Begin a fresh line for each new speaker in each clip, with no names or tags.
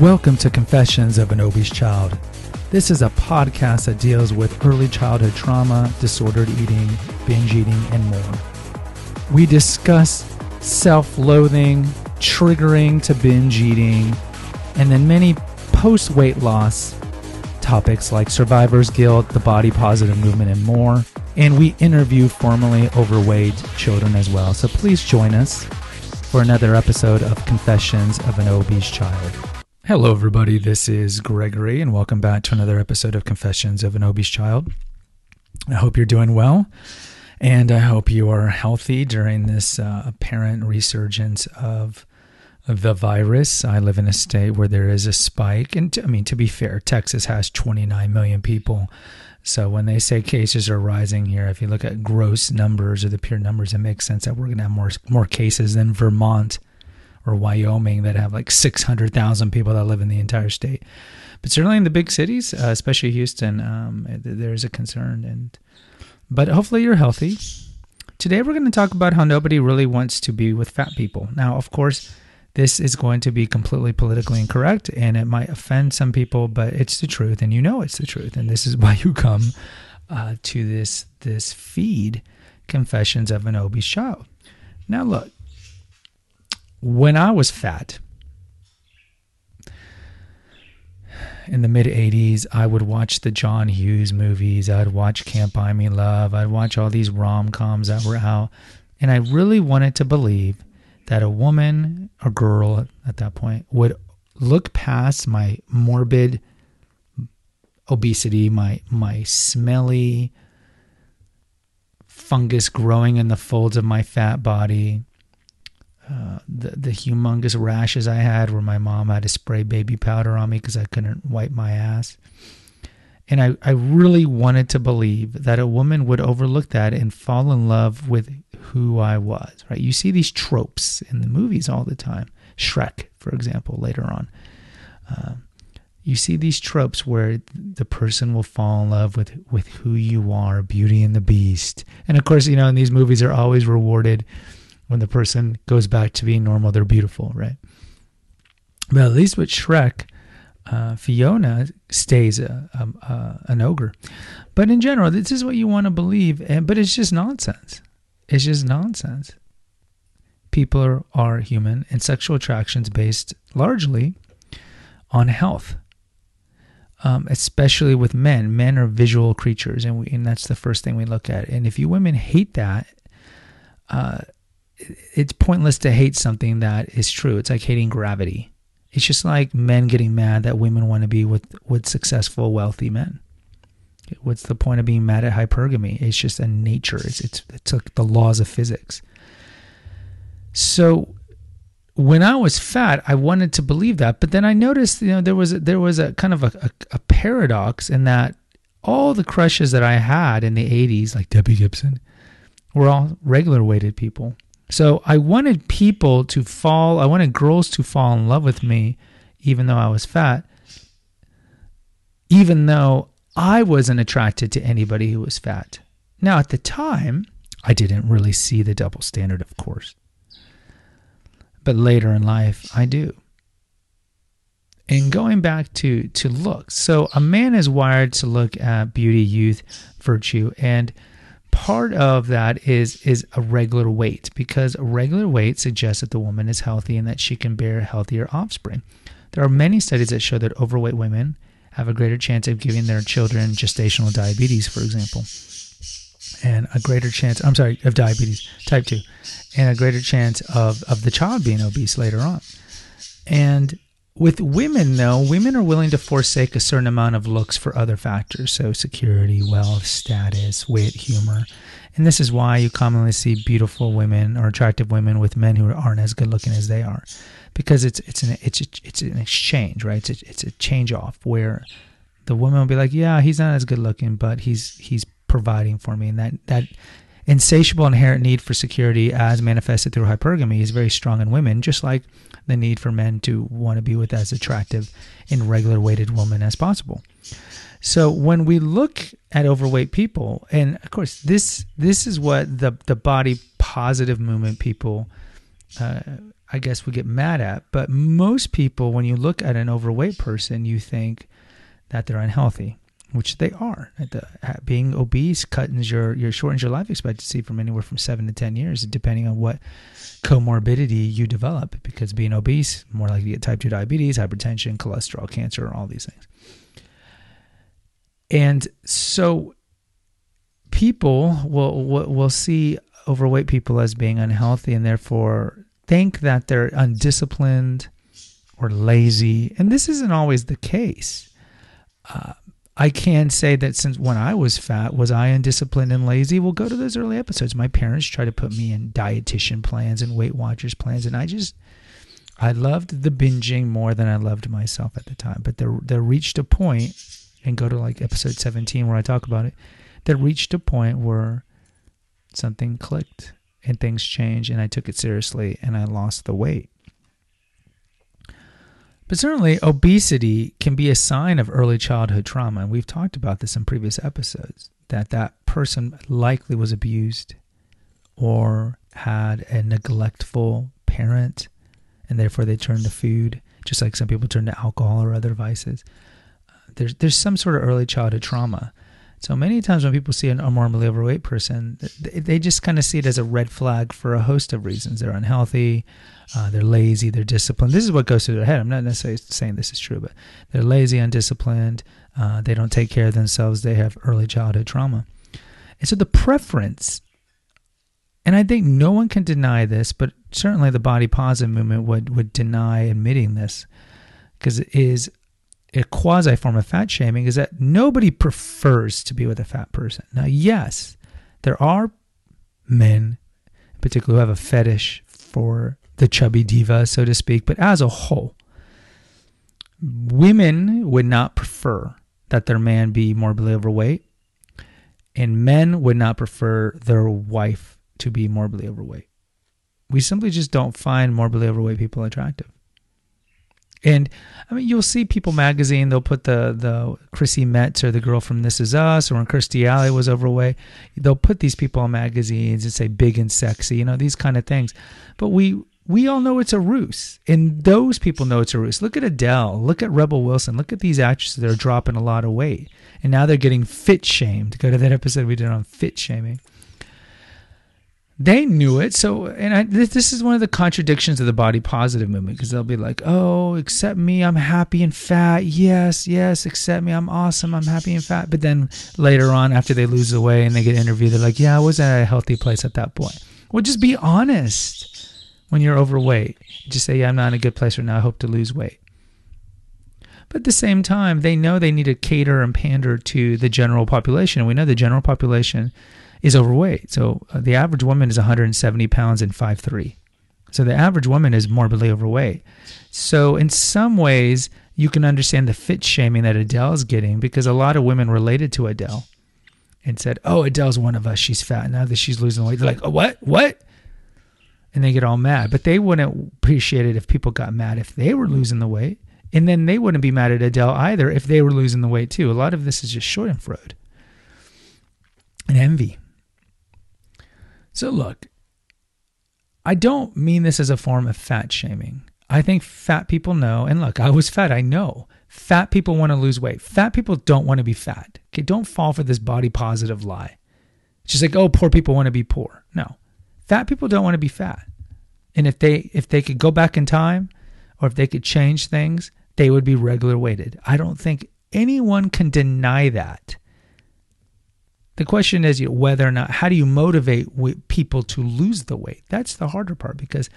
Welcome to Confessions of an Obese Child. This is a podcast that deals with early childhood trauma, disordered eating, binge eating, and more. We discuss self loathing, triggering to binge eating, and then many post weight loss topics like survivor's guilt, the body positive movement, and more. And we interview formerly overweight children as well. So please join us for another episode of Confessions of an Obese Child. Hello, everybody. This is Gregory, and welcome back to another episode of Confessions of an Obese Child. I hope you're doing well, and I hope you are healthy during this uh, apparent resurgence of the virus. I live in a state where there is a spike, and I mean, to be fair, Texas has 29 million people. So when they say cases are rising here, if you look at gross numbers or the pure numbers, it makes sense that we're going to have more more cases than Vermont or Wyoming that have like 600,000 people that live in the entire state. But certainly in the big cities, uh, especially Houston, um, there's a concern. And but hopefully you're healthy. Today we're going to talk about how nobody really wants to be with fat people. Now, of course, this is going to be completely politically incorrect and it might offend some people, but it's the truth, and you know it's the truth, and this is why you come uh, to this this feed, Confessions of an Obese Child. Now, look, when I was fat in the mid 80s, I would watch the John Hughes movies. I'd watch Can't Buy Me Love. I'd watch all these rom coms that were out. And I really wanted to believe that a woman a girl at that point would look past my morbid obesity, my my smelly fungus growing in the folds of my fat body, uh, the the humongous rashes I had, where my mom had to spray baby powder on me because I couldn't wipe my ass. And I, I really wanted to believe that a woman would overlook that and fall in love with who I was, right? You see these tropes in the movies all the time. Shrek, for example, later on. Uh, you see these tropes where the person will fall in love with, with who you are, Beauty and the Beast. And of course, you know, in these movies are always rewarded when the person goes back to being normal, they're beautiful, right? But at least with Shrek, uh, Fiona stays a, a, a, an ogre. But in general, this is what you want to believe, and but it's just nonsense. It's just nonsense. People are, are human, and sexual attractions based largely on health. Um, especially with men. Men are visual creatures, and we, and that's the first thing we look at. And if you women hate that, uh, it's pointless to hate something that is true. It's like hating gravity. It's just like men getting mad that women want to be with with successful, wealthy men. What's the point of being mad at hypergamy? It's just a nature. It's it's it's like the laws of physics. So when I was fat, I wanted to believe that, but then I noticed, you know, there was there was a kind of a, a, a paradox in that all the crushes that I had in the '80s, like Debbie Gibson, were all regular weighted people. So I wanted people to fall, I wanted girls to fall in love with me, even though I was fat, even though I wasn't attracted to anybody who was fat. Now, at the time, I didn't really see the double standard, of course. But later in life, I do. And going back to, to looks, so a man is wired to look at beauty, youth, virtue, and part of that is is a regular weight because a regular weight suggests that the woman is healthy and that she can bear healthier offspring. There are many studies that show that overweight women have a greater chance of giving their children gestational diabetes, for example, and a greater chance, I'm sorry, of diabetes type 2, and a greater chance of, of the child being obese later on. And with women, though, women are willing to forsake a certain amount of looks for other factors, so security, wealth, status, wit, humor. And this is why you commonly see beautiful women or attractive women with men who aren't as good looking as they are, because it's it's an it's a, it's an exchange, right? It's a, it's a change off where the woman will be like, yeah, he's not as good looking, but he's he's providing for me, and that that insatiable inherent need for security as manifested through hypergamy is very strong in women, just like the need for men to want to be with as attractive and regular weighted women as possible. So when we look at overweight people, and of course this this is what the the body positive movement people uh, I guess we get mad at. But most people, when you look at an overweight person, you think that they're unhealthy, which they are. The, being obese cuts your, your shortens your life expectancy from anywhere from seven to ten years, depending on what comorbidity you develop. Because being obese, more likely to get type two diabetes, hypertension, cholesterol, cancer, all these things. And so people will, will will see overweight people as being unhealthy and therefore think that they're undisciplined or lazy. And this isn't always the case. Uh, I can say that since when I was fat, was I undisciplined and lazy? Well, go to those early episodes. My parents tried to put me in dietitian plans and Weight Watchers plans, and I just I loved the binging more than I loved myself at the time. But there there reached a point, and go to like episode 17 where I talk about it. that reached a point where something clicked and things changed, and I took it seriously, and I lost the weight. But certainly, obesity can be a sign of early childhood trauma. And we've talked about this in previous episodes that that person likely was abused or had a neglectful parent, and therefore they turned to food, just like some people turn to alcohol or other vices. Uh, there's, there's some sort of early childhood trauma. So many times when people see an abnormally overweight person, they just kind of see it as a red flag for a host of reasons. They're unhealthy, uh, they're lazy, they're disciplined. This is what goes through their head. I'm not necessarily saying this is true, but they're lazy, undisciplined. Uh, they don't take care of themselves. They have early childhood trauma. And so the preference, and I think no one can deny this, but certainly the body positive movement would, would deny admitting this because it is a quasi form of fat shaming is that nobody prefers to be with a fat person. Now, yes, there are men, in particular, who have a fetish for the chubby diva, so to speak, but as a whole, women would not prefer that their man be morbidly overweight, and men would not prefer their wife to be morbidly overweight. We simply just don't find morbidly overweight people attractive. And I mean, you'll see People magazine. They'll put the the Chrissy Metz or the girl from This Is Us, or when Kirstie Alley was overweight. They'll put these people in magazines and say big and sexy, you know, these kind of things. But we we all know it's a ruse, and those people know it's a ruse. Look at Adele. Look at Rebel Wilson. Look at these actresses that are dropping a lot of weight, and now they're getting fit shamed. Go to that episode we did on fit shaming they knew it. So, and I, this, this is one of the contradictions of the body positive movement because they'll be like, oh, accept me. I'm happy and fat. Yes, yes, accept me. I'm awesome. I'm happy and fat. But then later on, after they lose the weight and they get interviewed, they're like, yeah, I wasn't at a healthy place at that point. Well, just be honest when you're overweight. Just say, yeah, I'm not in a good place right now. I hope to lose weight. But at the same time, they know they need to cater and pander to the general population. And we know the general population is overweight. So uh, the average woman is 170 pounds and 5'3. So the average woman is morbidly overweight. So in some ways, you can understand the fit shaming that Adele is getting because a lot of women related to Adele and said, "Oh, Adele's one of us. She's fat now that she's losing weight." They're like, "Oh, what? What?" And they get all mad. But they wouldn't appreciate it if people got mad if they were losing the weight, and then they wouldn't be mad at Adele either if they were losing the weight too. A lot of this is just Schadenfreude and envy. So, look, I don't mean this as a form of fat shaming. I think fat people know, and look, I was fat, I know. Fat people want to lose weight. Fat people don't want to be fat. Okay, don't fall for this body positive lie. It's just like, oh, poor people want to be poor. No. Fat people don't want to be fat. And if they if they could go back in time or if they could change things, they would be regular weighted. I don't think anyone can deny that. The question is whether or not, how do you motivate people to lose the weight? That's the harder part because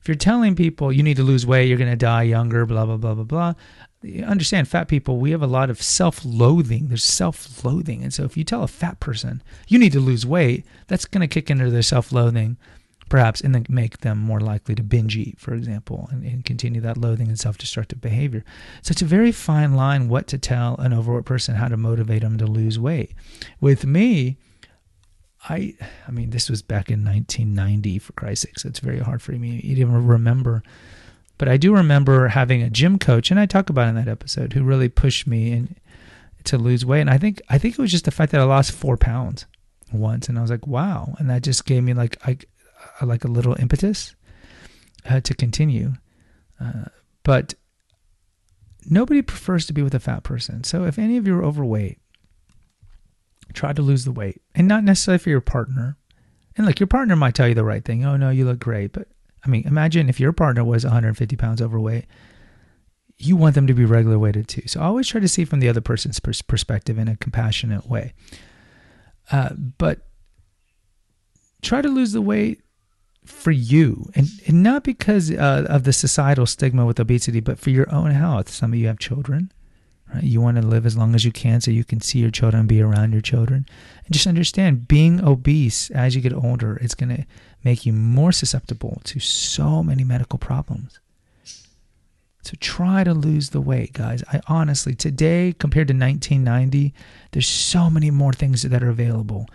if you're telling people you need to lose weight, you're going to die younger, blah, blah, blah, blah, blah. You understand, fat people, we have a lot of self loathing. There's self loathing. And so if you tell a fat person you need to lose weight, that's going to kick into their self loathing perhaps, and then make them more likely to binge eat, for example, and, and continue that loathing and self destructive behavior. So it's a very fine line what to tell an overweight person, how to motivate them to lose weight. With me, I, I mean, this was back in 1990, for Christ's sake, so it's very hard for me to even remember. But I do remember having a gym coach, and I talk about in that episode, who really pushed me in, to lose weight. And I think I think it was just the fact that I lost four pounds once, and I was like, wow, and that just gave me like I like a little impetus. uh, to continue. Uh, but nobody prefers to be with a fat person. So if any of you are overweight, try to lose the weight, and not necessarily for your partner. And like your partner might tell you the right thing. Oh no, you look great. But I mean, imagine if your partner was 150 pounds overweight, you want them to be regular weighted too. So always try to see from the other person's pers- perspective in a compassionate way. Uh, but try to lose the weight for you and, and not because uh, of the societal stigma with obesity but for your own health. Some of you have children right? You want to live as long as you can so you can see your children be around your children. And just understand being obese as you get older it's going to make you more susceptible to so many medical problems. So try to lose the weight guys. I honestly today compared to 1990 there's so many more things that are available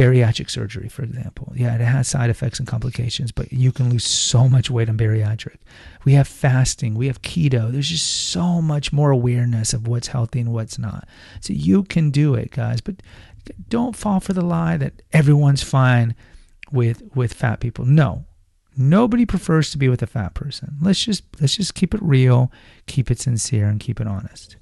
bariatric surgery, for example. Yeah, it has side effects and complications, but you can lose so much weight on bariatric. We have fasting, we have keto. There's just so much more awareness of what's healthy and what's not. So you can do it, guys, but don't fall for the lie that everyone's fine with with fat people. No. Nobody prefers to be with a fat person. Let's just let's just keep it real, keep it sincere and keep it honest.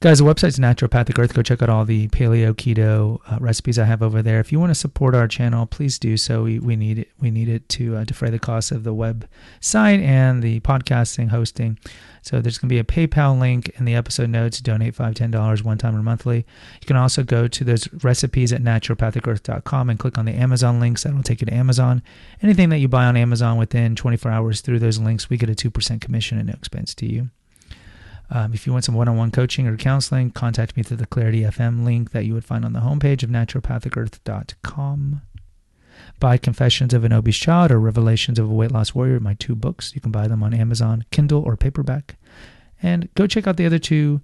Guys, the website's Naturopathic Earth. Go check out all the paleo keto uh, recipes I have over there. If you want to support our channel, please do so. We, we need it. We need it to uh, defray the cost of the website and the podcasting hosting. So there's going to be a PayPal link in the episode notes. Donate five, ten dollars one time or monthly. You can also go to those recipes at naturopathicearth.com and click on the Amazon links. That will take you to Amazon. Anything that you buy on Amazon within 24 hours through those links, we get a two percent commission at no expense to you. Um, if you want some one on one coaching or counseling, contact me through the Clarity FM link that you would find on the homepage of naturopathicearth.com. Buy Confessions of an Obese Child or Revelations of a Weight Loss Warrior, my two books. You can buy them on Amazon, Kindle, or paperback. And go check out the other two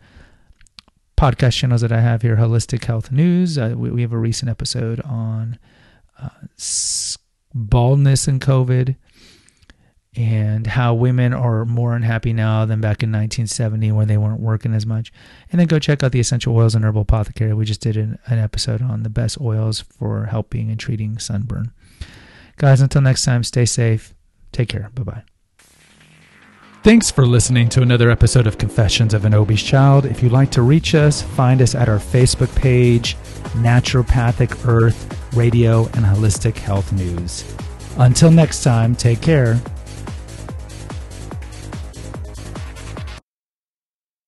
podcast channels that I have here Holistic Health News. Uh, we, we, have a recent episode on uh, baldness and COVID and how women are more unhappy now than back in 1970 when they weren't working as much. And then go check out the Essential Oils and Herbal Apothecary. We just did an, an episode on the best oils for helping and treating sunburn. Guys, until next time, stay safe. Take care. Bye bye. Thanks for listening to another episode of Confessions of an Obese Child. If you'd like to reach us, find us at our Facebook page, Naturopathic Earth Radio and Holistic Health News. Until next time, take care